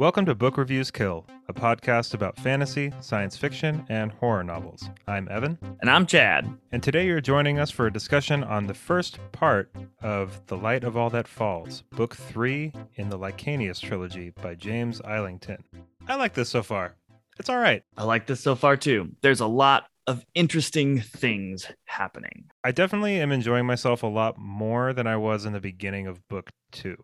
Welcome to Book Reviews Kill, a podcast about fantasy, science fiction, and horror novels. I'm Evan, And I'm Chad. and today you're joining us for a discussion on the first part of The Light of All That Falls, Book 3 in the Licanius trilogy by James Islington. I like this so far. It's all right. I like this so far too. There's a lot of interesting things happening. I definitely am enjoying myself a lot more than I was in the beginning of Book 2.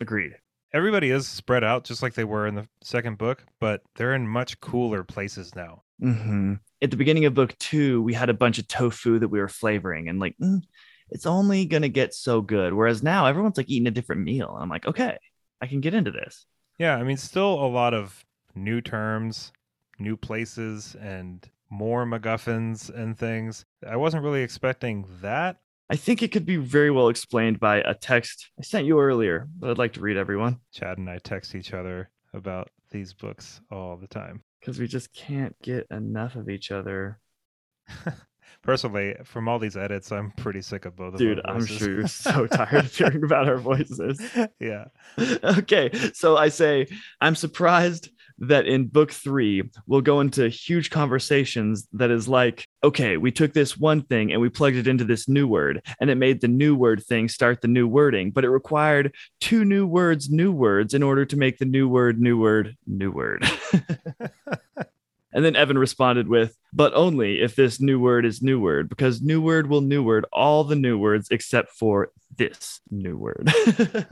Agreed. Everybody is spread out just like they were in the second book, but they're in much cooler places now. hmm At the beginning of book two, we had a bunch of tofu that we were flavoring, and like, mm, it's only gonna get so good. Whereas now, everyone's like eating a different meal, I'm like, okay, I can get into this. Yeah, I mean, still a lot of new terms, new places, and more MacGuffins and things. I wasn't really expecting that. I think it could be very well explained by a text I sent you earlier, but I'd like to read everyone Chad and I text each other about these books all the time. because we just can't get enough of each other. Personally, from all these edits, I'm pretty sick of both of them. Dude, I'm sure you're so tired of hearing about our voices. yeah. okay, so I say I'm surprised that in book three we'll go into huge conversations that is like, okay, we took this one thing and we plugged it into this new word, and it made the new word thing start the new wording, but it required two new words, new words, in order to make the new word, new word, new word. And then Evan responded with, but only if this new word is new word, because new word will new word all the new words except for this new word.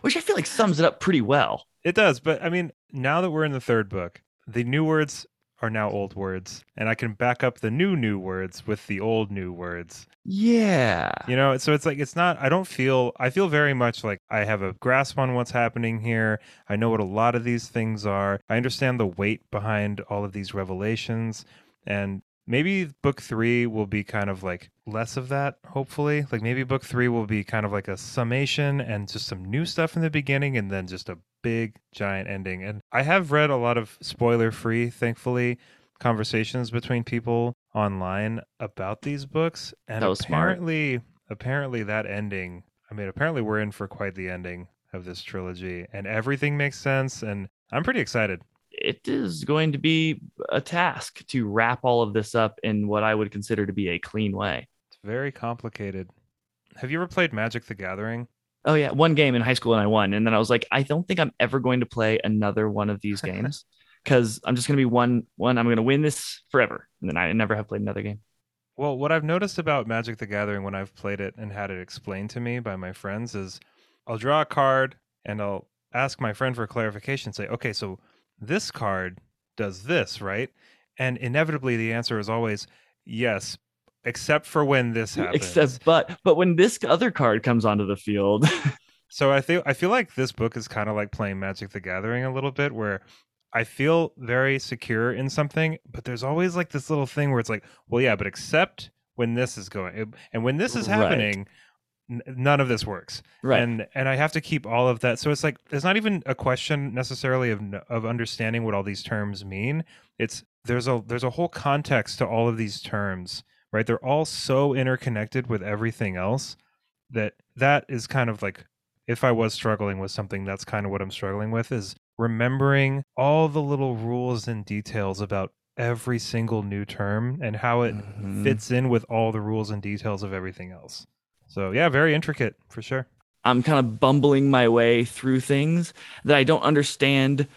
Which I feel like sums it up pretty well. It does, but I mean, now that we're in the third book, the new words are now old words, and I can back up the new new words with the old new words. Yeah. You know, so it's like it's not I don't feel I feel very much like I have a grasp on what's happening here. I know what a lot of these things are. I understand the weight behind all of these revelations and maybe book 3 will be kind of like less of that hopefully. Like maybe book 3 will be kind of like a summation and just some new stuff in the beginning and then just a big giant ending. And I have read a lot of spoiler free thankfully conversations between people online about these books and was smart. apparently apparently that ending i mean apparently we're in for quite the ending of this trilogy and everything makes sense and i'm pretty excited It is going to be a task to wrap all of this up in what I would consider to be a clean way. it's very complicated have you ever played magic the gathering Oh, yeah. One game in high school and I won. And then I was like, I don't think I'm ever going to play another one of these games because I'm just going to be one, one, I'm going to win this forever. And then I never have played another game. well what i've noticed about magic the gathering when i've played it and had it explained to me by my friends is i'll draw a card and i'll ask my friend for clarification say okay so this card does this right and inevitably the answer is always yes except for when this happens Except, but, but when this other card comes onto the field, So I feel I feel like this book is kind of like playing Magic the Gathering a little bit where I feel very secure in something, but there's always like this little thing where it's like, well, yeah, but except when this is going and when this is Right. happening, n- none of this works. right. And and I have to keep all of that. So it's like there's not even a question necessarily of of understanding what all these terms mean. It's there's a there's a whole context to all of these terms, right? They're all so interconnected with everything else that that is kind of like if I was struggling with something, that's kind of what I'm struggling with is remembering all the little rules and details about every single new term and how it Mhm. fits in with all the rules and details of everything else. So yeah, very intricate for sure. I'm kind of bumbling my way through things that I don't understand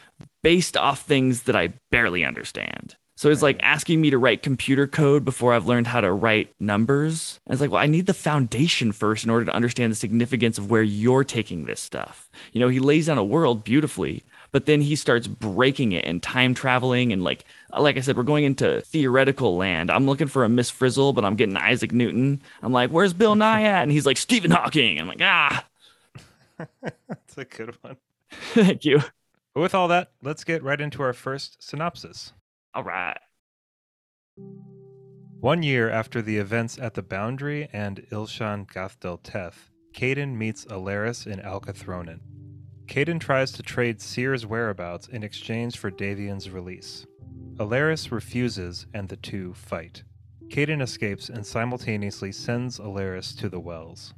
based off things that I barely understand. So it's like asking me to write computer code before I've learned how to write numbers. And it's like, well, I need the foundation first in order to understand the significance of where you're taking this stuff. You know, he lays down a world beautifully, but then he starts breaking it and time traveling and like like I said, we're going into theoretical land. I'm looking for a Miss Frizzle, but I'm getting Isaac Newton. I'm like, where's Bill Nye at? And he's like, Stephen Hawking. I'm like, ah, That's a good one. thank you. But with all that, let's get right into our first synopsis. All right. One year after the events at the Boundary and Ilshan Gathdel Teth, Caden meets Alaris in Alcathronin. Caden tries to trade Seer's whereabouts in exchange for Davian's release. Alaris refuses, and the two fight. Caden escapes and simultaneously sends Alaris to the wells.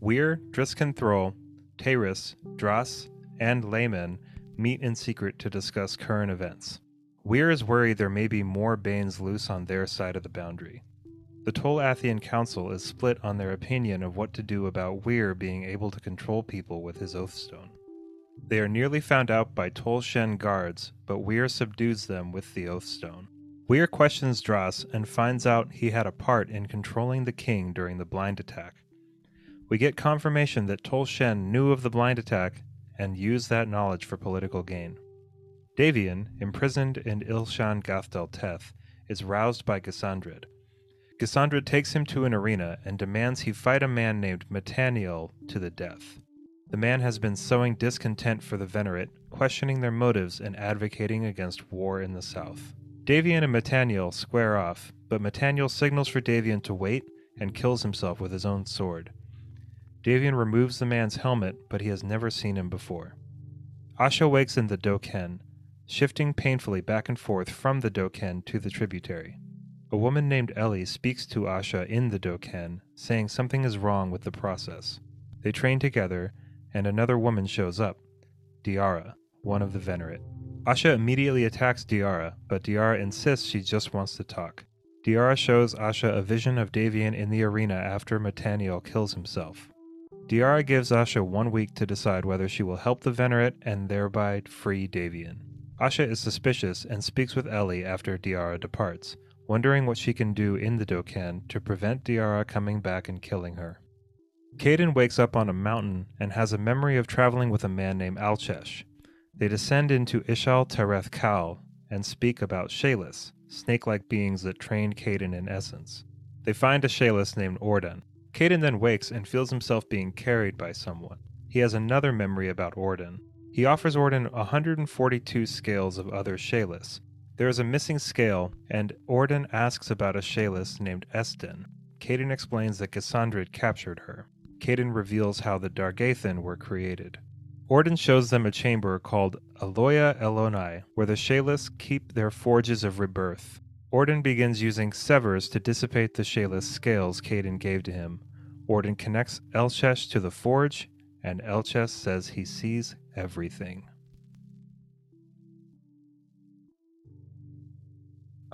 Wirr, Driskin Thrall, Taris, Dras, and laymen meet in secret to discuss current events. Wirr is worried there may be more Banes loose on their side of the boundary. The Tol Athian Council is split on their opinion of what to do about Wirr being able to control people with his Oathstone. They are nearly found out by Tol Shen guards, but Wirr subdues them with the Oathstone. Wirr questions Dras and finds out he had a part in controlling the king during the blind attack. We get confirmation that Tol Shen knew of the blind attack and used that knowledge for political gain. Davian, imprisoned in Ilshan Gathdel Teth, is roused by Gassandrid. Gassandrid takes him to an arena and demands he fight a man named Metaniel to the death. The man has been sowing discontent for the Venerate, questioning their motives and advocating against war in the south. Davian and Metaniel square off, but Metaniel signals for Davian to wait and kills himself with his own sword. Davian removes the man's helmet, but he has never seen him before. Asha wakes in the Doken, shifting painfully back and forth from the Doken to the tributary. A woman named Ellie speaks to Asha in the Doken, saying something is wrong with the process. They train together, and another woman shows up Diara, one of the Venerate. Asha immediately attacks Diara, but Diara insists she just wants to talk. Diara shows Asha a vision of Davian in the arena after Metaniel kills himself. Diara gives Asha one week to decide whether she will help the Venerate and thereby free Davian. Asha is suspicious and speaks with Ellie after Diara departs, wondering what she can do in the Doken to prevent Diara coming back and killing her. Caden wakes up on a mountain and has a memory of traveling with a man named Alchesh. They descend into Ishal Tereth Kal and speak about Shalis, snake like beings that trained Caden in essence. They find a Shalis named Orden. Caden then wakes and feels himself being carried by someone. He has another memory about Orden. He offers Orden 142 scales of other Shalis. There is a missing scale, and Orden asks about a Shalis named Esten. Caden explains that Gassandrid captured her. Caden reveals how the Dargathan were created. Orden shows them a chamber called Aloya Elonai, where the Shalis keep their forges of rebirth. Orden begins using severs to dissipate the Shalis scales Caden gave to him. Orden connects Elchesh to the forge, and Elchesh says he sees everything.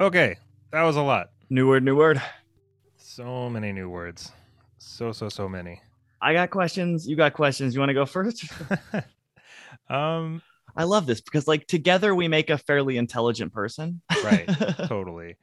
Okay, that was a lot. New word, new word. So many new words. So, so, so many. I got questions. You got questions. You want to go first? um, I love this because, like, together we make a fairly intelligent person. right. totally.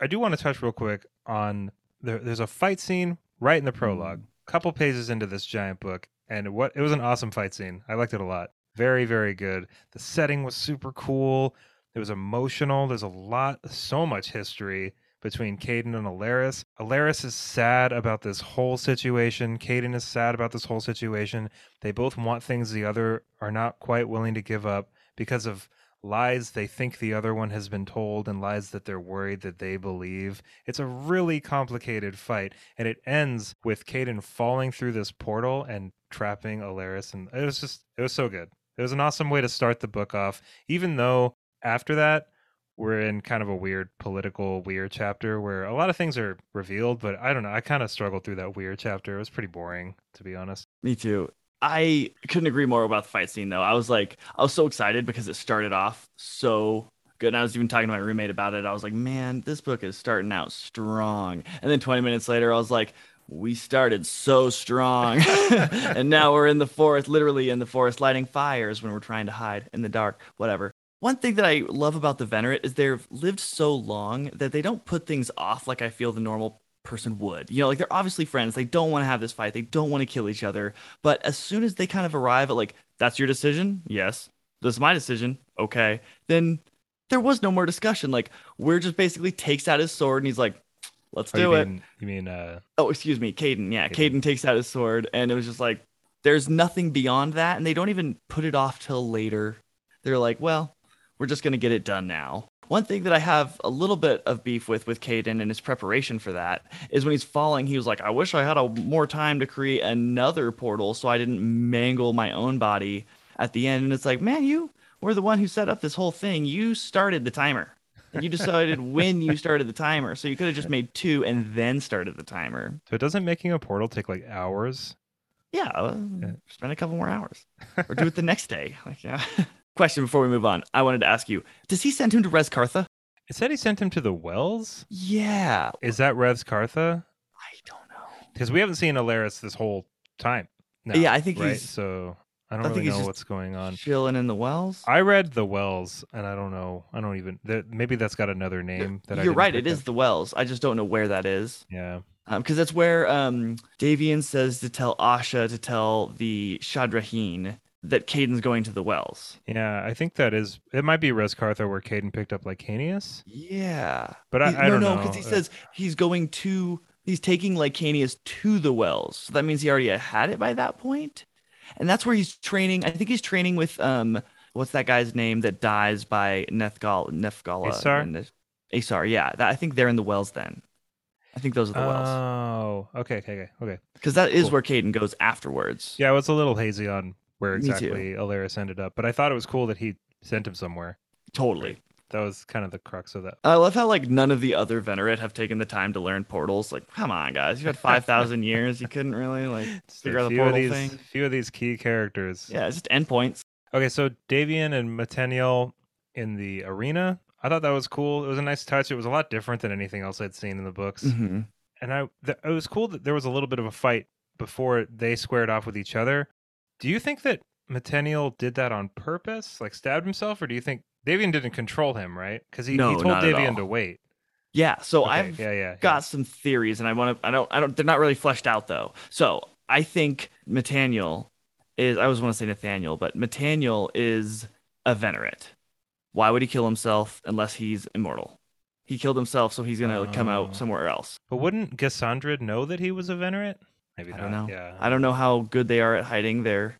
I do want to touch real quick on there, there's a fight scene right in the prologue, couple pages into this giant book, and what it was an awesome fight scene. I liked it a lot. Very, very good. The setting was super cool. It was emotional. There's a lot, so much history between Caden and Alaris. Alaris is sad about this whole situation. Caden is sad about this whole situation. They both want things the other are not quite willing to give up because of lies they think the other one has been told and lies that they're worried that they believe. It's a really complicated fight, and it ends with Caden falling through this portal and trapping Alaris, and it was just it was so good. It was an awesome way to start the book off, even though after that we're in kind of a weird political weird chapter where a lot of things are revealed, but I don't know. I kind of struggled through that weird chapter. It was pretty boring, to be honest. Me too. I couldn't agree more about the fight scene though. I was like, I was so excited because it started off so good. And I was even talking to my roommate about it. I was like, man, this book is starting out strong. And then 20 minutes later, I was like, we started so strong. and now we're in the forest, literally in the forest, lighting fires when we're trying to hide in the dark, whatever. One thing that I love about the Venerate is they've lived so long that they don't put things off like I feel the normal person would. You know, like they're obviously friends. They don't want to have this fight. They don't want to kill each other. But as soon as they kind of arrive at like, that's your decision? Yes. This is my decision. Okay. Then there was no more discussion. Like, Wirr just basically takes out his sword and he's like, let's Oh, do you it. mean, you mean uh Oh, excuse me, Caden. Yeah, Caden. Caden takes out his sword, and it was just like there's nothing beyond that, and they don't even put it off till later. They're like, well, we're just gonna get it done now. One thing that I have a little bit of beef with with Caden and his preparation for that is when he's falling, he was like, I wish I had a more time to create another portal so I didn't mangle my own body at the end. And it's like, man, you were the one who set up this whole thing. You started the timer. You decided when you started the timer. So you could have just made two and then started the timer. so it doesn't making a portal take like hours? Yeah, uh, Yeah. spend a couple more hours, or do it the next day. Like, yeah. Question before we move on, I wanted to ask you: Does he send him to Res Kartha? It said he sent him to the wells. Yeah, Is that Revs Kartha? I don't know. Because we haven't seen Alaris this whole time. now, Yeah, I think right. he's- so I don't I really know what's going on. Chilling in the wells. I read the wells, and I don't know. I don't even. Maybe that's got another name that I. You're right. It is up. the wells. I just don't know where that is. Yeah. because that's where um, Davian says to tell Asha to tell the Shadraheen that Caden's going to the wells. Yeah, I think that is. It might be Res where Caden picked up Licanius, Yeah, but I, He- I no, don't no, know. because he says he's going to. He's taking Licanius to the wells. So that means he already had it by that point, and that's where he's training. I think he's training with um, what's that guy's name that dies by Nethgal Nefgala? Asar? Asar, yeah. That, I think they're in the wells then. I think those are the wells Oh, okay, okay, okay, okay. because that is cool. where Caden goes afterwards. Yeah, I was a little hazy on where exactly Alaris ended up, but I thought it was cool that he sent him somewhere. totally. That was kind of the crux of that. I love how like none of the other Venerate have taken the time to learn portals. Like, come on, guys, you had five thousand years. You couldn't really like Just figure out the portal these, thing. few of these key characters. Yeah, it's just endpoints. Okay, so Davian and Metaniel in the arena. I thought that was cool. It was a nice touch. It was a lot different than anything else I'd seen in the books. Mm-hmm. And I, th- it was cool that there was a little bit of a fight before they squared off with each other. Do you think that Metaniel did that on purpose, like stabbed himself, or do you think Davian didn't control him, right? Because he, No, he told Davian to wait. Yeah, so Okay, I've yeah, yeah, yeah. got some theories, and I want to. I don't. I don't. They're not really fleshed out though. So I think Metaniel is. I always want to say Nathaniel, but Metaniel is a Venerate. Why would he kill himself unless he's immortal? He killed himself, so he's gonna come Oh. out somewhere else. But wouldn't Cassandra know that he was a Venerate? Maybe I not. don't know. Yeah, I don't know how good they are at hiding their.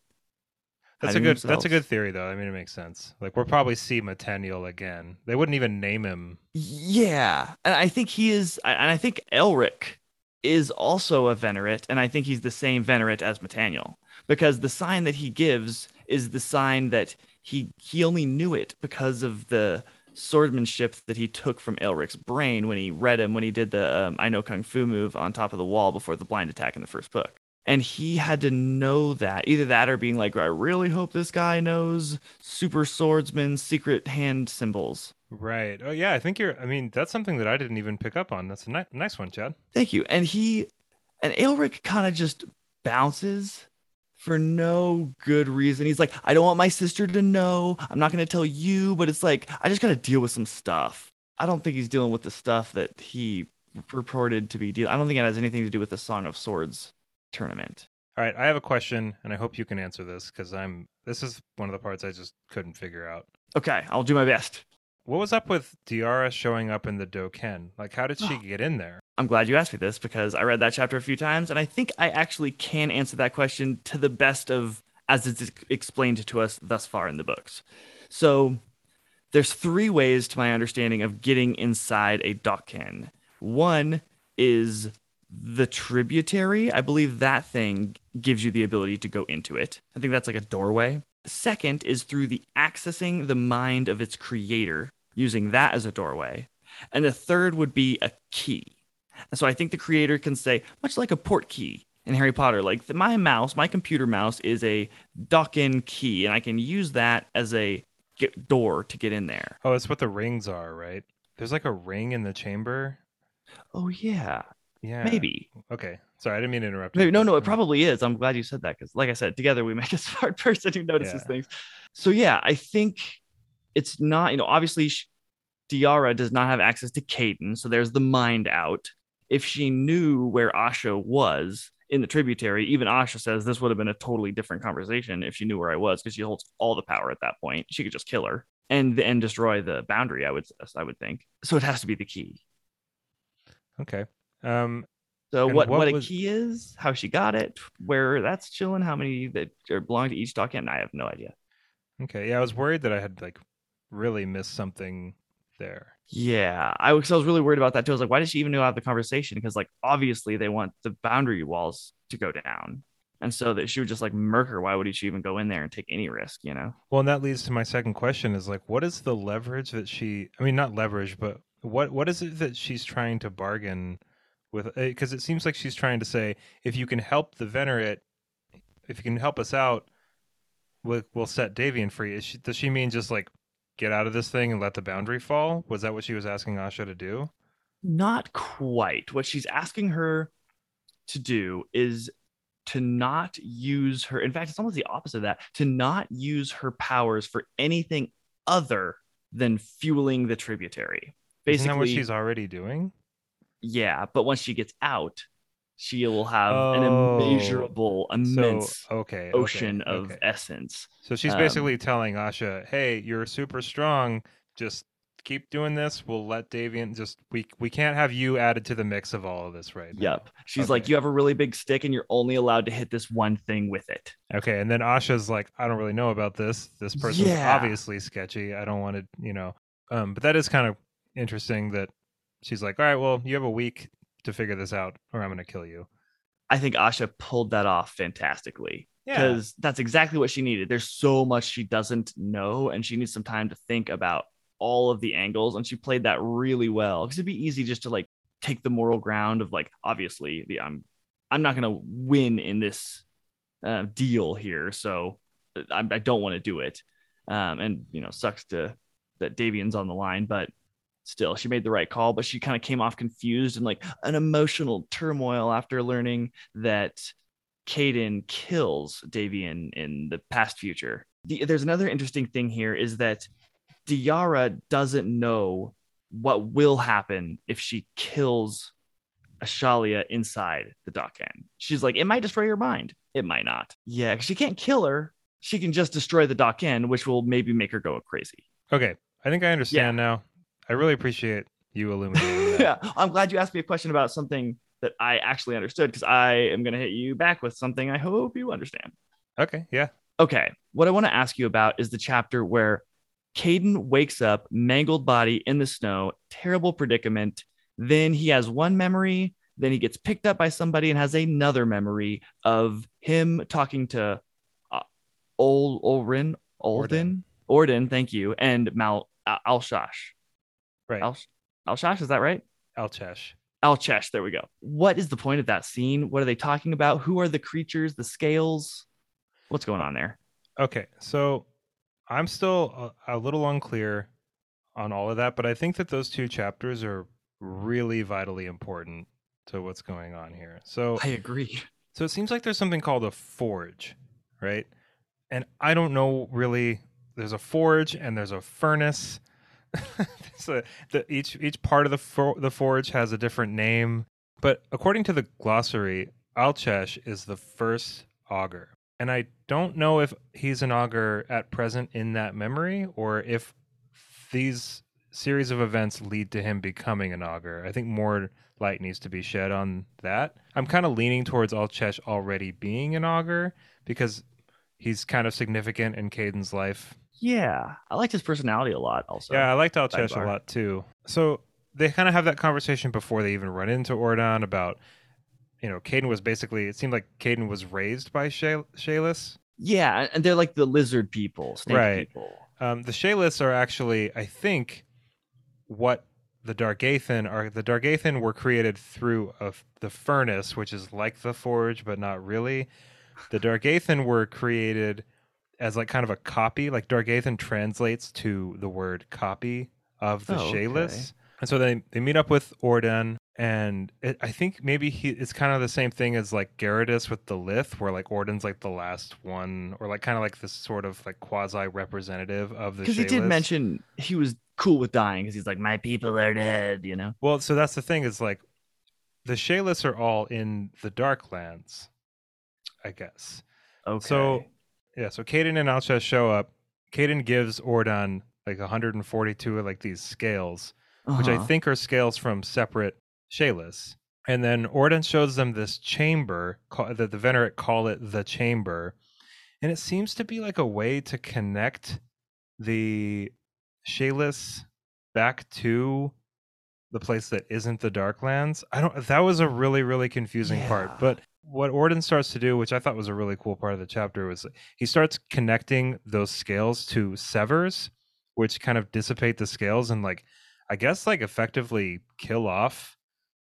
That's a hiding good. That's a good theory, though. I mean, it makes sense. Like we'll probably see Metaniel again. They wouldn't even name him. Yeah, and I think he is, and I think Aelric is also a Venerate, and I think he's the same Venerate as Metaniel because the sign that he gives is the sign that he he only knew it because of the swordsmanship that he took from Aelric's brain when he read him when he did the um, I know kung fu move on top of the wall before the blind attack in the first book. And he had to know that either that or being like, I really hope this guy knows super swordsman secret hand symbols. Right. Oh yeah. I think you're. I mean, that's something that I didn't even pick up on. That's a ni- nice one, Chad. Thank you. And he and Aelric kind of just bounces for no good reason. He's like, I don't want my sister to know. I'm not going to tell you, but it's like, I just got to deal with some stuff. I don't think he's dealing with the stuff that he purported to be dealing. I don't think it has anything to do with the Song of Swords tournament. All right. I have a question, and I hope you can answer this because I'm. This is one of the parts I just couldn't figure out. Okay, I'll do my best. What was up with Diara showing up in the Doken? Like, how did she get in there? I'm glad you asked me this because I read that chapter a few times and I think I actually can answer that question to the best of as it's explained to us thus far in the books. So there's three ways to my understanding of getting inside a Dokken. One is the tributary. I believe that thing gives you the ability to go into it. I think that's like a doorway. Second is through the accessing the mind of its creator, using that as a doorway. And the third would be a key. And so I think the creator can say, much like a port key in Harry Potter, like the, my mouse, my computer mouse is a dock-in key, and I can use that as a get, door to get in there. Oh, it's what the rings are, right? There's like a ring in the chamber. Oh yeah, Yeah. maybe. Okay. Sorry, I didn't mean to interrupt. you, no, no, it mm. probably is. I'm glad you said that because, like I said, together we make a smart person who notices Yeah. things. So yeah, I think it's not. You know, obviously, Diara does not have access to Caden, so there's the mind out. If she knew where Asha was in the tributary, even Asha says this would have been a totally different conversation if she knew where I was because she holds all the power at that point. She could just kill her and and destroy the boundary. I would I would think. So it has to be the key. Okay. Um. So what what what, a was- key is, how she got it, where that's chilling, how many that are belong to each document, I have no idea. Okay. Yeah, I was worried that I had like really missed something there. Yeah, I was I was really worried about that too. I was like, why did she even know about the conversation? Because like obviously they want the boundary walls to go down, and so that she would just like murk her. Why would she even go in there and take any risk? You know? Well, and that leads to my second question: is like, what is the leverage that she? I mean, not leverage, but what what is it that she's trying to bargain with? Eh, because it seems like she's trying to say, if you can help the venerate, if you can help us out, we'll we'll set Davian free." Is she, does she mean just like get out of this thing and let the boundary fall? Was that what she was asking Asha to do? Not quite. What she's asking her to do is to not use her. In fact, it's almost the opposite of that. To not use her powers for anything other than fueling the tributary. Isn't that what she's already doing? yeah. But once she gets out, she will have an Oh. immeasurable, immense So okay, ocean okay, of okay. essence. So she's um, basically telling Asha, "Hey, you're super strong. Just keep doing this. We'll let Davian just we we can't have you added to the mix of all of this right now." Yep. She's like, you have a really big stick and you're only allowed to hit this one thing with it. Okay, and then Asha's like, "I don't really know about this. This person's Yeah. obviously sketchy. I don't want to, you know." Um, but that is kind of interesting that she's like, "All right, well, you have a week to figure this out, or I'm going to kill you." I think Asha pulled that off fantastically Yeah. because that's exactly what she needed. There's so much she doesn't know, and she needs some time to think about all of the angles. And she played that really well because it'd be easy just to like take the moral ground of like, obviously, the I'm I'm not gonna win in this uh, deal here, so uh, I, I don't want to do it. Um, and you know, sucks to that Davian's on the line, but still she made the right call but she kind of came off confused and like an emotional turmoil after learning that Caden kills Davian in the past future. The, there's another interesting thing here is that Diara doesn't know what will happen if she kills Ashalia inside the Daken. She's like, it might destroy your mind. It might not. Yeah, she can't kill her. She can just destroy the Daken, which will maybe make her go crazy. Okay, I think I understand now. I really appreciate you illuminating that. yeah, I'm glad you asked me a question about something that I actually understood because I am going to hit you back with something I hope you understand. Okay, yeah. Okay, what I want to ask you about is the chapter where Caden wakes up, mangled body in the snow, terrible predicament. Then he has one memory, then he gets picked up by somebody and has another memory of him talking to uh, Ol Olrin, Olden, Orden, thank you, and Mal Al- Alshash. Right. Al- Alshash, is that right? Alchesh. Alchesh, there we go. What is the point of that scene? What are they talking about? Who are the creatures, the scales? What's going on there? Okay, so I'm still a, a little unclear on all of that, but I think that those two chapters are really vitally important to what's going on here. So, I agree. so it seems like there's something called a forge, right? And I don't know really. There's a forge and there's a furnace. so the, each each part of the for, the forge has a different name, but according to the glossary, Alchesh is the first augur. And I don't know if he's an augur at present in that memory or if these series of events lead to him becoming an augur. I think more light needs to be shed on that. I'm kind of leaning towards Alchesh already being an augur because he's kind of significant in Caden's life. Yeah, I liked his personality a lot. Also, yeah, I liked Alchesh a lot too. So they kind of have that conversation before they even run into Orden about, you know, Caden was basically, it seemed like Caden was raised by Shalis. yeah, and they're like the lizard people, snake Right. people. Um, the Shalis are actually, I think, what the Dargathan are. The Dargathan were created through a, the furnace, which is like the forge, but not really. The Dargathan were created as like kind of a copy. Like Dargathan translates to the word copy of the Oh, okay. And so they, they meet up with Orden and it, I think maybe he it's kind of the same thing as like Garadis with the Lyth, where like Orden's like the last one, or like kind of like this sort of like quasi representative of the. Because he did mention he was cool with dying because he's like, my people are dead. You know. Well, so that's the thing is like the Shalis are all in the Darklands, I guess. Okay. So yeah, so Caden and Alchesh show up. Caden gives Orden like 142 of like these scales, which I Uh-huh. think are scales from separate Shalis. And then Orden shows them this chamber call, that the Venerate call it the chamber. And it seems to be like a way to connect the Shalis back to the place that isn't the Darklands. I don't that was a really, really confusing Yeah. part. But what Orden starts to do, which I thought was a really cool part of the chapter, was he starts connecting those scales to severs, which kind of dissipate the scales and like I guess like effectively kill off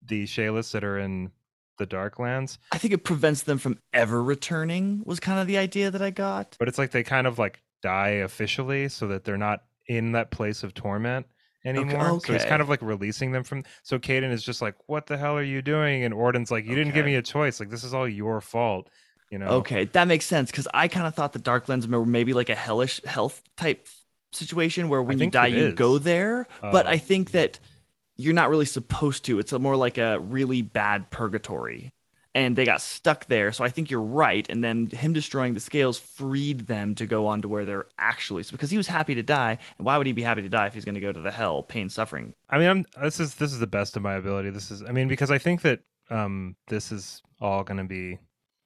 the Shalis that are in the Darklands. I think it prevents them from ever returning. Was kind of the idea that I got. But it's like they kind of like die officially, so that they're not in that place of torment anymore. So he's kind of like releasing them from. So Caden is just like, "What the hell are you doing?" And Orden's like, "You didn't give me a choice. Like this is all your fault." You know. Okay, that makes sense because I kind of thought the Darklands were maybe like a hellish health type situation where when you die you go there. but Uh, I think that you're not really supposed to. It's a more like a really bad purgatory. And they got stuck there, so I think you're right. And then him destroying the scales freed them to go on to where they're actually because he was happy to die. And why would he be happy to die if he's going to go to the hell, pain, suffering? I mean, I'm this is this is the best of my ability. This is I mean because I think that um this is all going to be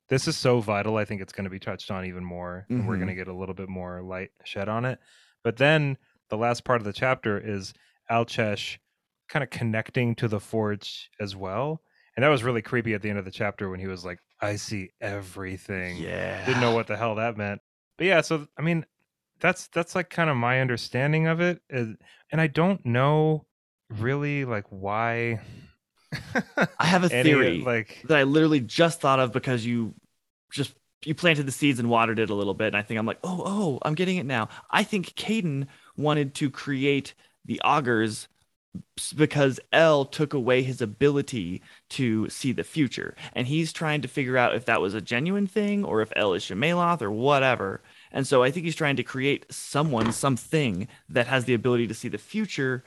this is so vital. I think it's going to be touched on even more, and we're Mhm. going to get a little bit more light shed on it. But then the last part of the chapter is Alchesh kind of connecting to the forge as well, and that was really creepy at the end of the chapter when he was like, "I see everything." Yeah. didn't know what the hell that meant. But yeah, so I mean, that's that's like kind of my understanding of it. and I don't know really like why. I have a theory. like that I literally just thought of because you just you planted the seeds and watered it a little bit, and I think I'm like, oh, oh, I'm getting it now. I think Caden wanted to create the augurs because L took away his ability to see the future, and he's trying to figure out if that was a genuine thing or if L is Shammaeloth or whatever. And so I think he's trying to create someone, something that has the ability to see the future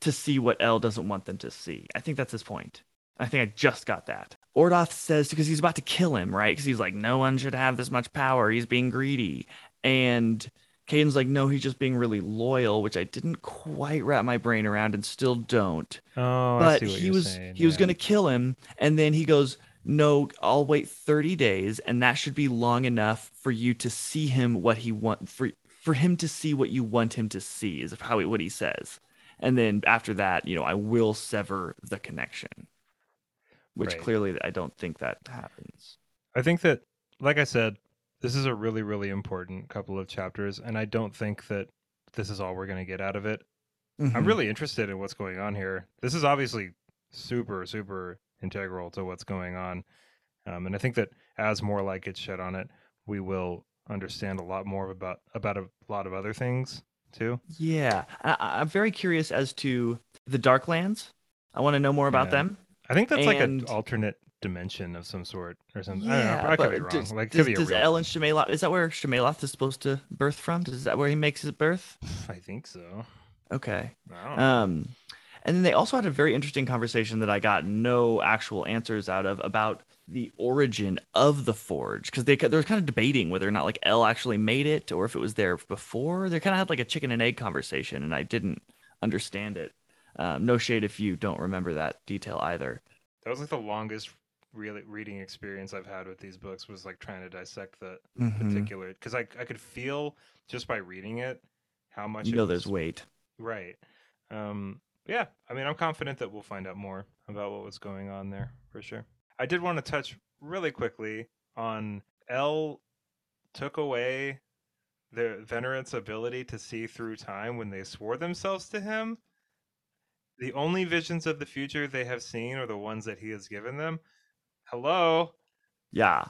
to see what L doesn't want them to see. I think that's his point. I think I just got that. Ordoth says because he's about to kill him, right? Because he's like, no one should have this much power. He's being greedy. And Caden's like, no, he's just being really loyal, which I didn't quite wrap my brain around and still don't. oh, I but see what he you're was saying, he was yeah. gonna kill him, and then he goes, no, I'll wait 30 days, and that should be long enough for you to see him what he want for for him to see what you want him to see is he, what he says. And then after that, you know, I will sever the connection. Which Right. clearly I don't think that happens. I think that, like I said, this is a really really important couple of chapters, and I don't think that this is all we're going to get out of it. I'm Mhm. really interested in what's going on here. This is obviously super, super integral to what's going on. Um, and I think that as more light gets shed on it, we will understand a lot more about about a lot of other things too. Yeah, I, I'm very curious as to the Darklands. I want to know more about Yeah. them. I think that's like an alternate dimension of some sort or something. I don't know. I could be wrong. does, like, does, could be a does real. Ellen Shammaeloth, is that where Shammaeloth is supposed to birth from? Is that where he makes his birth? I think so. Okay. Um, and then they also had a very interesting conversation that I got no actual answers out of about the origin of the forge because they they were kind of debating whether or not like L actually made it or if it was there before. They kind of had like a chicken and egg conversation, and I didn't understand it. Um, no shade if you don't remember that detail either. that was like the longest really reading experience I've had with these books was like trying to dissect the Mhm. particular because I I could feel just by reading it how much You know, was there's weight. Right. Um, yeah, I mean, I'm confident that we'll find out more about what was going on there for sure. I did want to touch really quickly on L took away the Venerant's ability to see through time when they swore themselves to him. The only visions of the future they have seen are the ones that he has given them. Hello, Yeah,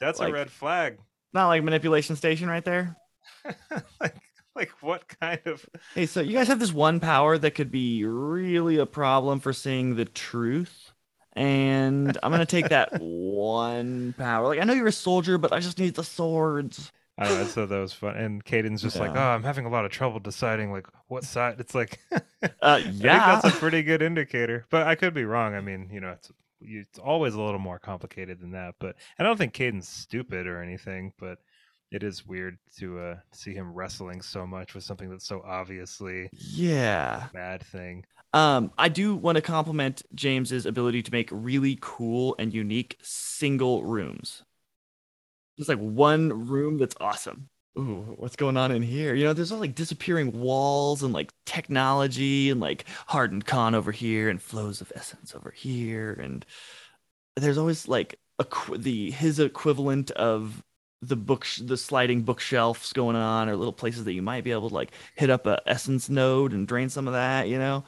that's Like- a red flag. not like manipulation station right there. like, like what kind of? Hey, so you guys have this one power that could be really a problem for seeing the truth. And I'm gonna take that one power. Like I know you're a soldier, but I just need the swords. I know, I thought that was fun. And Caden's just like, oh, I'm having a lot of trouble deciding like what side. It's like, Uh, I think yeah. that's a pretty good indicator. But I could be wrong. I mean, you know, it's it's always a little more complicated than that. But I don't think Caden's stupid or anything. But it is weird to uh, see him wrestling so much with something that's so obviously yeah. a bad thing. Um, I do want to compliment James's ability to make really cool and unique single rooms. Just like one room that's awesome. Ooh, what's going on in here? You know, there's all like disappearing walls and like technology and like hardened con over here and flows of essence over here, and there's always like a the his equivalent of the book the sliding bookshelves going on or little places that you might be able to like hit up a essence node and drain some of that you know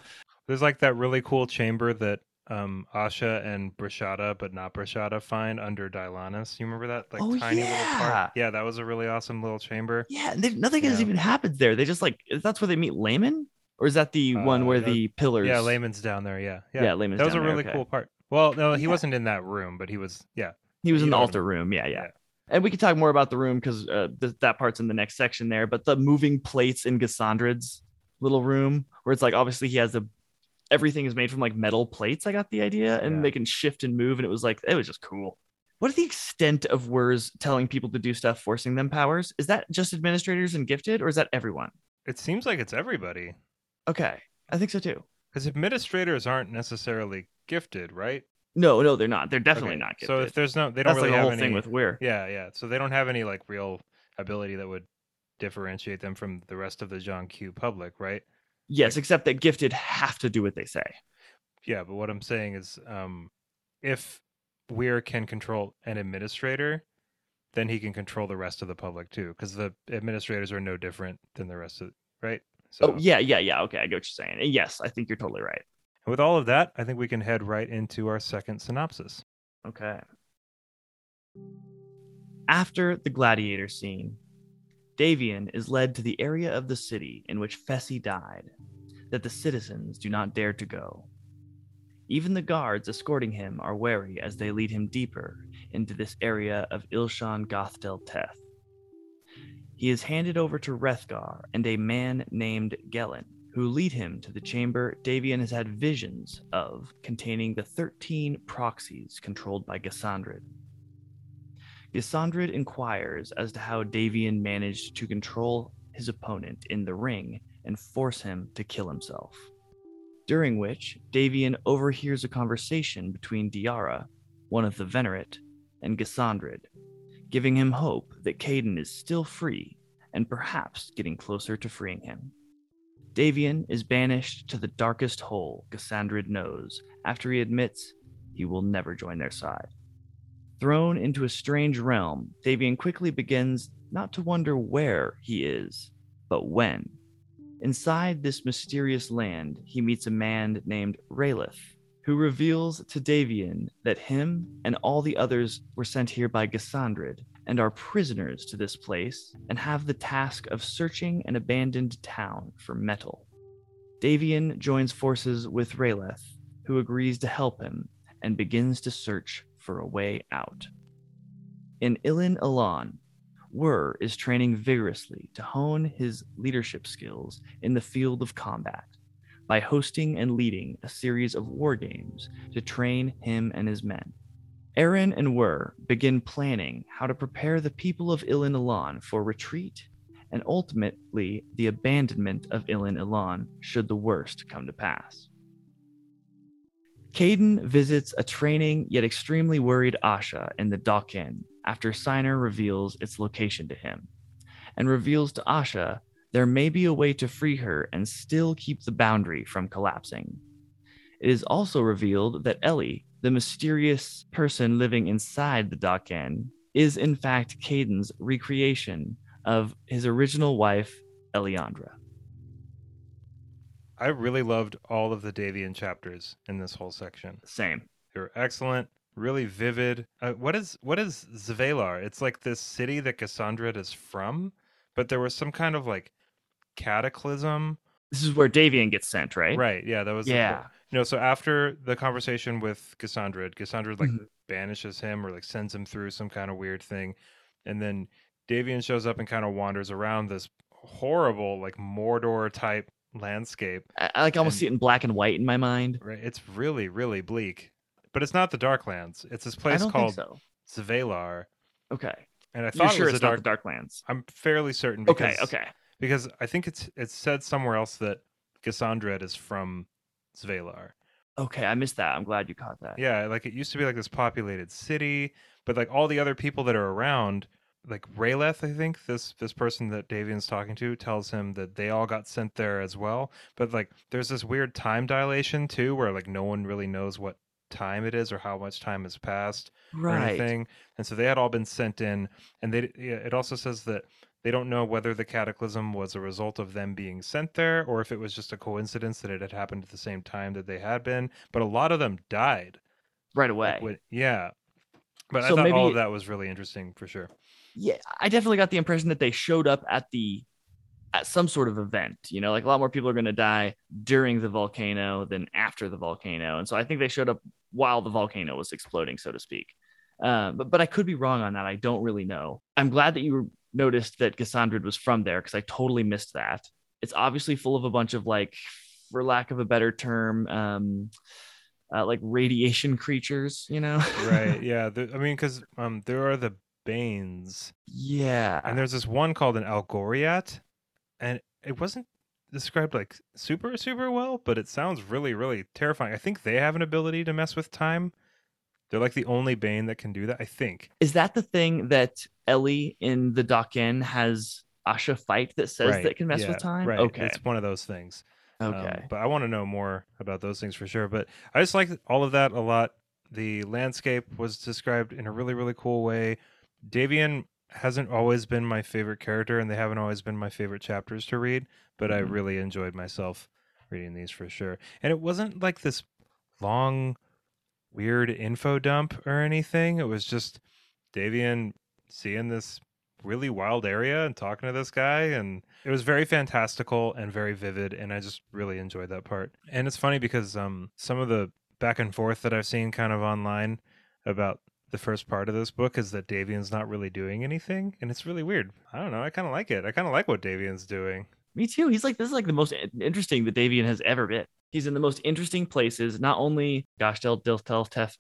There's like that really cool chamber that um Asha and Brashada, but not Brashada, find under Dylanus. You remember that like Oh, tiny little yeah. part? Yeah, that was a really awesome little chamber. Yeah, they, nothing has even happened there. They just like that's where they meet Layman, or is that the one Uh, where that- the pillars? Yeah, Layman's down there. Yeah, yeah, Yeah, Layman's That was down a there, really okay. cool part. Well, no, he Yeah. wasn't in that room, but he was. Yeah, He was You in the know what altar room. Yeah, yeah. Yeah. And we can talk more about the room because uh, th- that part's in the next section there. But the moving plates in Gassandrid's little room, where it's like obviously he has a everything is made from like metal plates. I got the idea, and Yeah. they can shift and move, and it was like it was just cool. What is the extent of Wirr's telling people to do stuff, forcing them powers? Is that just administrators and gifted, or is that everyone? it seems like it's everybody Okay, I think so too. because administrators aren't necessarily gifted, right? No, no, they're not. They're definitely Okay, not gifted. So if there's no, they don't That's really like the have whole any. thing with Wirr. Yeah, yeah. So they don't have any like real ability that would differentiate them from the rest of the Jean Q public, right? Yes, except that gifted have to do what they say. Yeah, but what I'm saying is, um, if Wirr can control an administrator, then he can control the rest of the public too, because the administrators are no different than the rest of, right? So, Oh, yeah, yeah, yeah. Okay, I get what you're saying. And Yes, I think you're totally right. with all of that, I think we can head right into our second synopsis. Okay. After the gladiator scene, Davian is led to the area of the city in which Fessy died, that the citizens do not dare to go. Even the guards escorting him are wary as they lead him deeper into this area of Ilshan Gathdel Teth. He is handed over to Rethgar and a man named Gellin, who lead him to the chamber Davian has had visions of containing the 13 proxies controlled by Gassandrid. Gassandrid inquires as to how Davian managed to control his opponent in the ring and force him to kill himself. During which, Davian overhears a conversation between Diara, one of the Venerate, and Gassandrid, giving him hope that Caden is still free and perhaps getting closer to freeing him. Davian is banished to the darkest hole Gassandrid knows after he admits he will never join their side. Thrown into a strange realm, Davian quickly begins not to wonder where he is, but when. Inside this mysterious land, he meets a man named Raelith, who reveals to Davian that him and all the others were sent here by Gassandrid and are prisoners to this place and have the task of searching an abandoned town for metal. Davian joins forces with Raelith, who agrees to help him and begins to search for a way out. In Ilin Illan, Wirr is training vigorously to hone his leadership skills in the field of combat by hosting and leading a series of war games to train him and his men. Aaron and Wirr begin planning how to prepare the people of Ilin Illan for retreat and ultimately the abandonment of Ilin Illan should the worst come to pass. Caden visits a training yet extremely worried Asha in the Dokken after Scyner reveals its location to him, and reveals to Asha there may be a way to free her and still keep the boundary from collapsing. It is also revealed that Ellie, the mysterious person living inside the Dokken, is in fact Caden's recreation of his original wife, Eliandra. I really loved all of the Davian chapters in this whole section. Same. They were excellent, really vivid. Uh, what is what is Zvelar? It's like this city that Cassandra is from, but there was some kind of like cataclysm. This is where Davian gets sent, right? Right. Yeah, that was the- Yeah. you know, so after the conversation with Cassandra, Cassandra like Mhm. banishes him or like sends him through some kind of weird thing. And then Davian shows up and kind of wanders around this horrible, like Mordor type landscape. I, I like almost And- see it in black and white in my mind. Right. It's really, really bleak. But it's not the Darklands. It's this place called so. Zvelar. Okay. And I You're thought sure it was it's dark not the Darklands? I'm fairly certain because Okay, okay. because I think it's it's said somewhere else that Cassandra is from Zvelar. Okay, I missed that. I'm glad you caught that. Yeah, like it used to be like this populated city, but like all the other people that are around, like Raelith, I think this this person that Davian's talking to tells him that they all got sent there as well. But like there's this weird time dilation too, where like no one really knows what time it is or how much time has passed or anything. And so they had all been sent in, and they it also says that they don't know whether the cataclysm was a result of them being sent there or if it was just a coincidence that it had happened at the same time that they had been. But a lot of them died right away. when- yeah. But I So thought all of that was really interesting for sure. yeah, I definitely got the impression that they showed up at the at some sort of event. You know, like a lot more people are going to die during the volcano than after the volcano, and so I think they showed up while the volcano was exploding, so to speak. Um, but but I could be wrong on that. I don't really know. I'm glad that you noticed that Cassandra was from there because I totally missed that. It's obviously full of a bunch of like, for lack of a better term, um, uh, like radiation creatures. You know, Right. Yeah. The, I mean, because um, there are the Banes, yeah. and there's this one called an Algoriat, and it wasn't described like super super well, but it sounds really really terrifying. I think they have an ability to mess with time. They're like the only Bane that can do that. I think. Is that the thing that Ellie in the Dokken has Asha fight that says right. that can mess yeah, with time? Right. Okay. It's one of those things. Um, okay. but I want to know more about those things for sure. But I just like all of that a lot. The landscape was described in a really, really cool way. Davian hasn't always been my favorite character, and they haven't always been my favorite chapters to read, but I Mhm. really enjoyed myself reading these for sure. And it wasn't like this long, weird info dump or anything. It was just Davian seeing this really wild area and talking to this guy and it was very fantastical and very vivid and i just really enjoyed that part and it's funny because um some of the back and forth that i've seen kind of online about the first part of this book is that davian's not really doing anything and it's really weird i don't know i kind of like it i kind of like what davian's doing Me too. He's like this is like the most interesting that Davian has ever been. He's in the most interesting places, not only Gosh Del Del Teth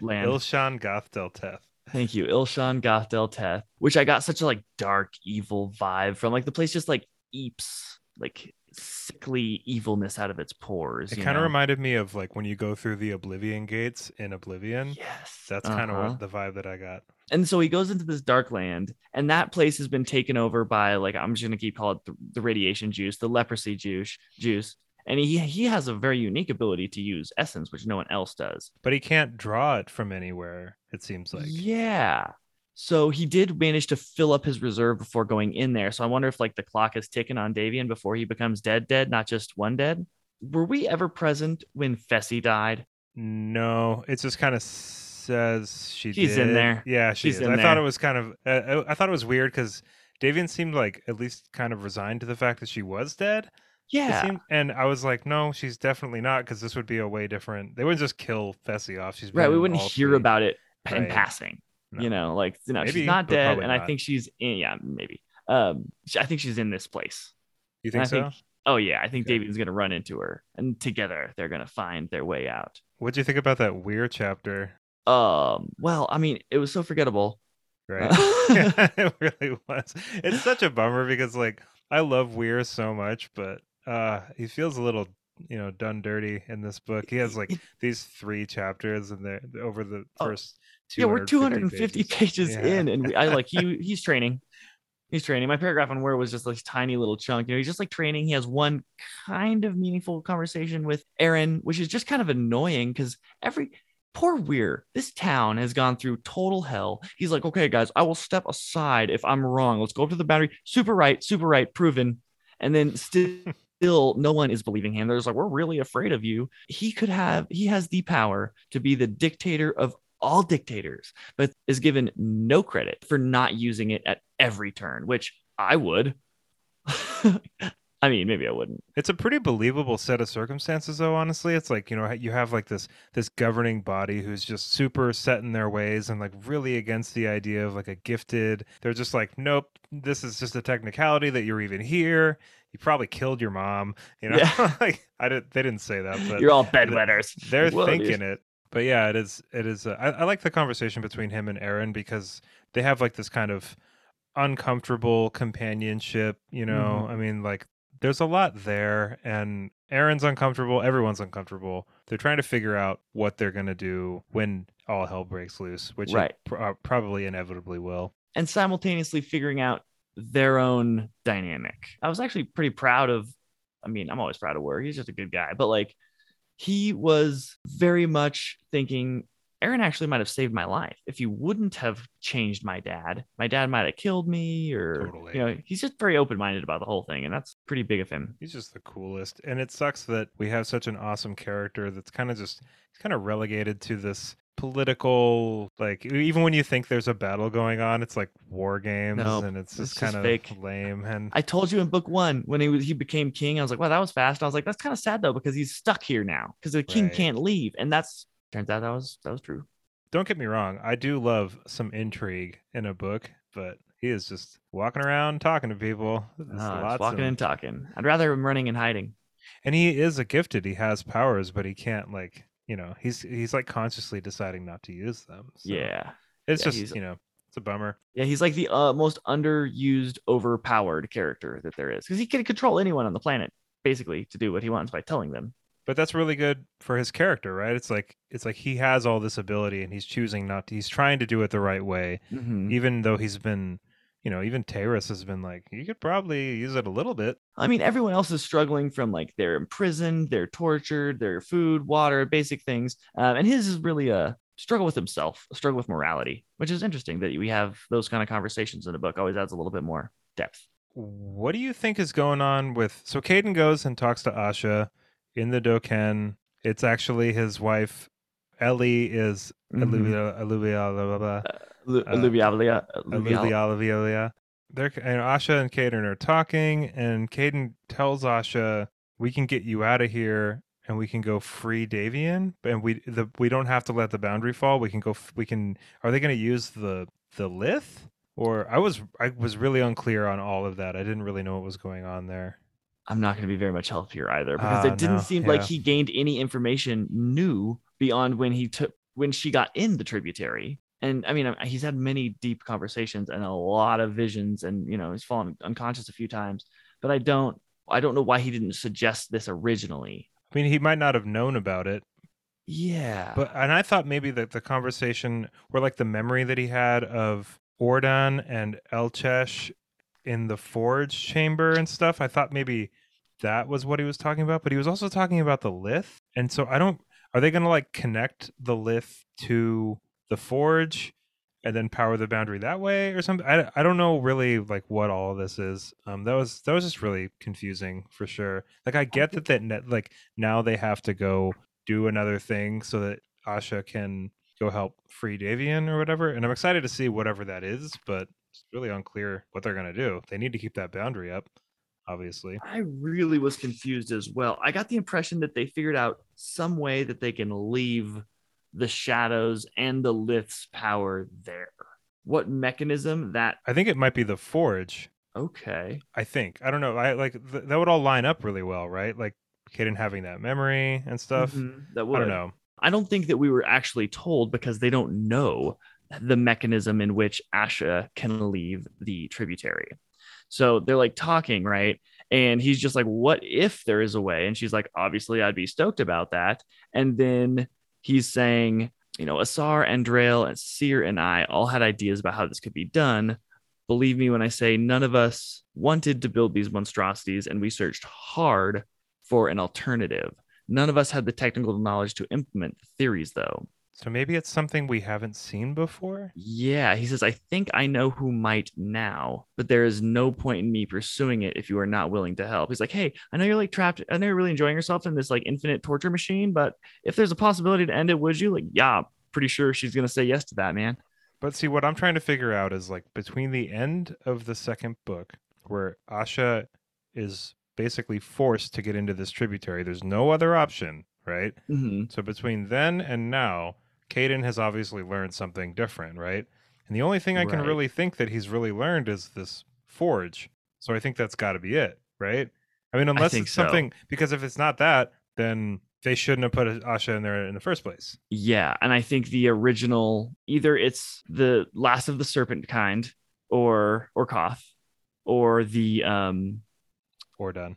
land. Ilshan Gathdel Teth Thank you. Ilshan Gathdel Teth, which I got such a like dark, evil vibe from. Like the place just like eeps like sickly evilness out of its pores. it kind of reminded me of like when you go through the oblivion gates in oblivion Yes. that's kind of uh-huh. what the vibe that i got and so he goes into this dark land and that place has been taken over by like i'm just going to keep calling it the, the radiation juice the leprosy juice juice and he he has a very unique ability to use essence which no one else does but he can't draw it from anywhere it seems like yeah so he did manage to fill up his reserve before going in there so i wonder if like the clock is ticking on davian before he becomes dead dead not just one dead were we ever present when Fessi died No, it just kind of says she. She's in there. Yeah, she She's is. in I thought it was kind of. Uh, I I thought it was weird because Davian seemed like at least kind of resigned to the fact that she was dead. Yeah seemed- and I was like, no, she's definitely not because this would be a way different. They wouldn't just kill Fessi off. She's right we wouldn't hear three. about it in Right. passing No. you know like you know Maybe, she's not dead and i think she's in yeah maybe um i think she's in this place You think so? Think- oh yeah i think Okay. david's gonna run into her and together they're gonna find their way out What do you think about that weird chapter? um well i mean it was so forgettable Right. yeah, it really was. It's such a bummer because like I love Wirr so much, but uh he feels a little you know done dirty in this book. He has like these three chapters and they're over the Oh, first yeah we're 250 pages, Yeah. in and we, i like he he's training. He's training. My paragraph on Wirr was just like tiny little chunk you know he's just like training. He has one kind of meaningful conversation with aaron which is just kind of annoying because every poor Wirr this town has gone through total hell. He's like okay guys i will step aside if i'm wrong. Let's go up to the boundary. Super right super right proven. And then still still no one is believing him there's like we're really afraid of you he could have he has the power to be the dictator of all dictators, but is given no credit for not using it at every turn, which I would. I mean, maybe I wouldn't. It's a pretty believable set of circumstances though, honestly. It's like, you know, you have like this this governing body who's just super set in their ways and like really against the idea of like a gifted. They're just like, nope, this is just a technicality that you're even here. You probably killed your mom, you know. Yeah. like I didn't they didn't say that, but You're all bedwetters. they're Whoa, dude. thinking it but yeah it is it is uh, I, I like the conversation between him and aaron because they have like this kind of uncomfortable companionship you know Mm-hmm. i mean like there's a lot there and aaron's uncomfortable everyone's uncomfortable they're trying to figure out what they're going to do when all hell breaks loose which Right. pr- uh, probably inevitably will and simultaneously figuring out their own dynamic. I was actually pretty proud of, I mean, I'm always proud of Wirr. He's just a good guy, but like he was very much thinking Aaron actually might have saved my life. If you wouldn't have changed my dad, my dad might have killed me or Totally. you know, he's just very open-minded about the whole thing and that's pretty big of him. He's just the coolest. And it sucks that we have such an awesome character that's kind of just he's kind of relegated to this political like even when you think there's a battle going on, it's like war games No, and it's just kind of fake. lame and I told you in book 1 when he was he became king, I was like, "Wow, that was fast." I was like, "That's kind of sad though because he's stuck here now because the king Right. can't leave." And that's turns out that was that was true. don't get me wrong, I do love some intrigue in a book, but he is just walking around talking to people. Just lots walking of- and talking. I'd rather him running and hiding. and he is a gifted. He has powers, but he can't like you know he's he's like consciously deciding not to use them. So Yeah. it's Yeah, just you know it's a bummer. Yeah, he's like the uh, most underused, overpowered character that there is because he can control anyone on the planet basically to do what he wants by telling them. But that's really good for his character, right? It's like it's like he has all this ability and he's choosing not to. He's trying to do it the right way, Mhm. even though he's been, you know, even Taeris has been like, you could probably use it a little bit. I mean, everyone else is struggling from like they're imprisoned, they're tortured, their food, water, basic things, um, and his is really a struggle with himself, a struggle with morality, which is interesting that we have those kind of conversations in a book. Always adds a little bit more depth. What do you think is going on with? So Caeden goes and talks to Asha in the Doken. It's actually his wife. Ellie is. Alluvia, Alluvia, Alluvia, Alluvia. They're and Asha and Caeden are talking, and Caeden tells Asha, "We can get you out of here, and we can go free Davian, and we the we don't have to let the boundary fall. We can go. We can. Are they going to use the the Lyth?" Or I was I was really unclear on all of that. I didn't really know what was going on there. I'm not going to be very much help here either because Ah, it didn't no, seem like he gained any information new beyond when he took when she got in the tributary. And I mean, uh, he's had many deep conversations and a lot of visions, and you know, he's fallen unconscious a few times. But I don't, I don't know why he didn't suggest this originally. I mean, he might not have known about it, Yeah, But and I thought maybe that the conversation or like the memory that he had of Orden and Alchesh in the forge chamber and stuff, I thought maybe that was what he was talking about. But he was also talking about the Lyth. And so I don't are they gonna like connect the Lyth to the forge and then power the boundary that way or something? I, I don't know really like what all this is. Um that was that was just really confusing for sure. Like I get that that net, like now they have to go do another thing so that Asha can go help free Davian or whatever. And I'm excited to see whatever that is, but it's really unclear what they're gonna do. They need to keep that boundary up, obviously. I really was confused as well. I got the impression that they figured out some way that they can leave the shadows and the Lyth's power there. What mechanism that I think it might be the forge. okay. I think. I don't know. I like th- that would all line up really well, right? Like Caeden having that memory and stuff. Mhm, that I don't know. I don't think that we were actually told because they don't know the mechanism in which Asha can leave the tributary. So they're like talking, right? And he's just like, What if there is a way? And she's like, Obviously, I'd be stoked about that. And then he's saying, You know, Asar, and Andrael, and Cyr and I all had ideas about how this could be done. Believe me when I say none of us wanted to build these monstrosities, and we searched hard for an alternative. None of us had the technical knowledge to implement the theories, though. So maybe it's something we haven't seen before. Yeah, he says, I think I know who might now, but there is no point in me pursuing it if you are not willing to help. He's like, Hey, I know you're like trapped. I know you're really enjoying yourself in this like infinite torture machine, but if there's a possibility to end it, would you? Like, yeah, pretty sure she's going to say yes to that, man. But see, what I'm trying to figure out is like between the end of the second book, where Asha is basically forced to get into this tributary, there's no other option, right? hmm So between then and now, Caeden has obviously learned something different, right? And the only thing I can Right. really think that he's really learned is this forge. So I think that's got to be it, right? I mean, unless think it's so. something, because if it's not that, then they shouldn't have put Asha in there in the first place. Yeah, and I think the original either it's the last of the serpent kind or or Koth or the um Or done.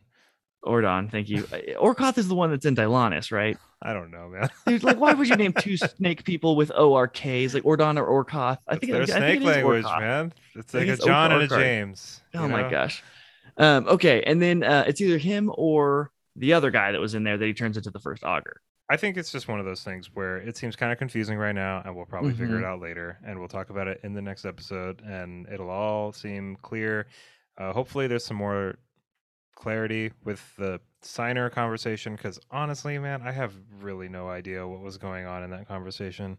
Orden, thank you. Orkoth is the one that's in Deilannis, right? I don't know, man. Dude, like, why would you name two snake people with ORKs, like Orden or Orkoth? I It's think, their I think snake language, Orkoth. man. It's like a it's John and a James. Oh my know? gosh. Um, okay, and then uh, it's either him or the other guy that was in there that he turns into the first augur. I think it's just one of those things where it seems kind of confusing right now, and we'll probably figure Mhm. it out later, and we'll talk about it in the next episode, and it'll all seem clear. Uh, hopefully, there's some more clarity with the Scyner conversation, because honestly, man, I have really no idea what was going on in that conversation.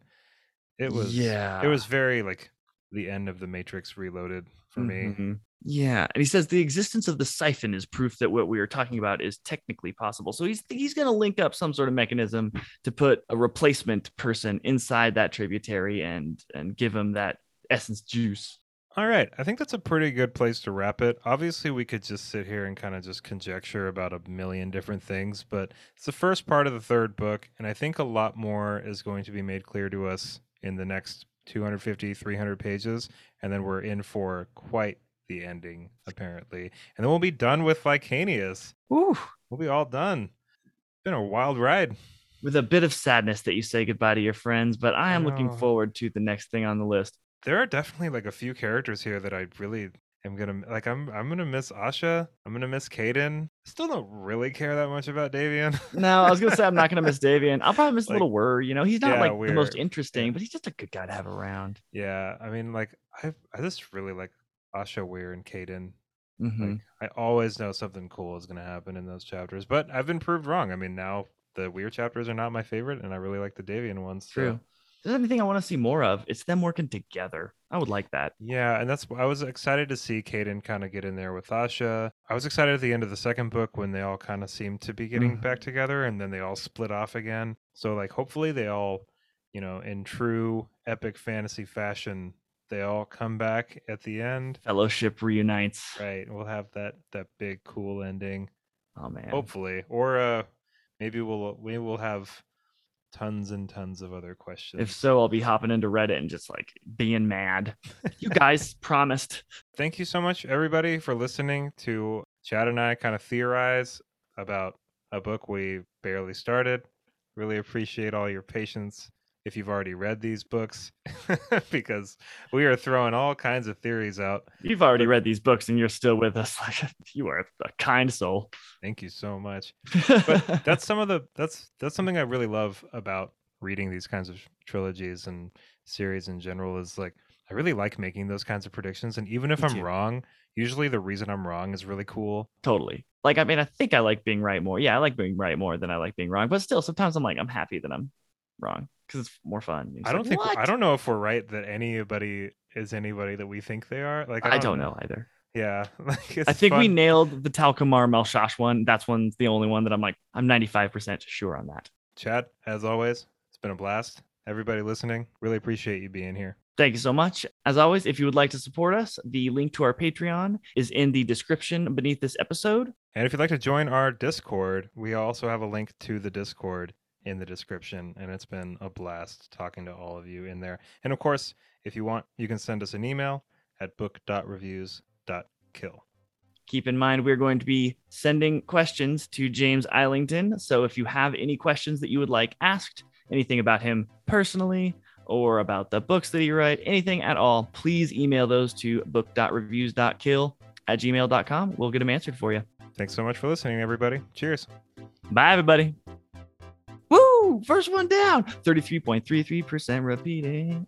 It was, Yeah. it was very like the end of the Matrix Reloaded for me. Mhm. Yeah, and he says the existence of the siphon is proof that what we are talking about is technically possible. So he's he's going to link up some sort of mechanism to put a replacement person inside that tributary and and give him that essence juice. All right. I think that's a pretty good place to wrap it. Obviously, we could just sit here and kind of just conjecture about a million different things, but it's the first part of the third book, and I think a lot more is going to be made clear to us in the next 250, 300 pages, and then we're in for quite the ending, apparently. And then we'll be done with Licanius. Ooh, We'll be all done. It's been a wild ride. with a bit of sadness that you say goodbye to your friends, but I am looking forward to the next thing on the list. There are definitely like a few characters here that I really am gonna like. I'm I'm gonna miss Asha. I'm gonna miss Caeden. Still don't really care that much about Davian. No, I was gonna say I'm not gonna miss Davian. I'll probably miss Like- little Wirr. You know, he's not Yeah, like the most interesting, but he's just a good guy to have around. yeah, I mean, like I I just really like Asha Wirr and Caeden. Mhm. Like I always know something cool is gonna happen in those chapters, but I've been proved wrong. I mean, now the Wirr chapters are not my favorite, and I really like the Davian ones. True. There's anything I want to see more of, it's them working together. I would like that. Yeah, and that's I was excited to see Caeden kind of get in there with Asha. I was excited at the end of the second book when they all kind of seemed to be getting Mhm. back together and then they all split off again. So like hopefully they all, you know, in true epic fantasy fashion, they all come back at the end. Fellowship reunites. Right. We'll have that that big cool ending. Oh man. Hopefully. Or uh maybe we'll we will have tons and tons of other questions. If so, I'll be hopping into Reddit and just like being mad. you guys promised. thank you so much everybody for listening to chad and i kind of theorize about a book we barely started really appreciate all your patience if you've already read these books because we are throwing all kinds of theories out You've already read these books and you're still with us. Like you are a kind soul. thank you so much but that's some of the that's that's something i really love about reading these kinds of trilogies and series in general is like i really like making those kinds of predictions and even if Me i'm too. wrong usually the reason i'm wrong is really cool totally. Like I mean, I think I like being right more. Yeah, I like being right more than I like being wrong. But still, sometimes I'm like, I'm happy that I'm wrong because it's more fun. It's I don't like, think I don't know if we're right that anybody is anybody that we think they are. Like I don't know either. Yeah, like I think we nailed the Tal'kamar Malshash one. That's one's the only one that I'm like, I'm 95% sure on that. Chad, as always, it's been a blast. Everybody listening, really appreciate you being here. Thank you so much. As always, if you would like to support us, the link to our Patreon is in the description beneath this episode. And if you'd like to join our Discord, we also have a link to the Discord in the description. And it's been a blast talking to all of you in there. And of course, if you want, you can send us an email at book.reviews.kill. Keep in mind, we're going to be sending questions to James Islington. So if you have any questions that you would like asked, anything about him personally, or about the books that he write, anything at all, please email those to book.reviews.kill at gmail.com. We'll get them answered for you. Thanks so much for listening, everybody. Cheers. Bye, everybody. First one down. 33.33% repeating.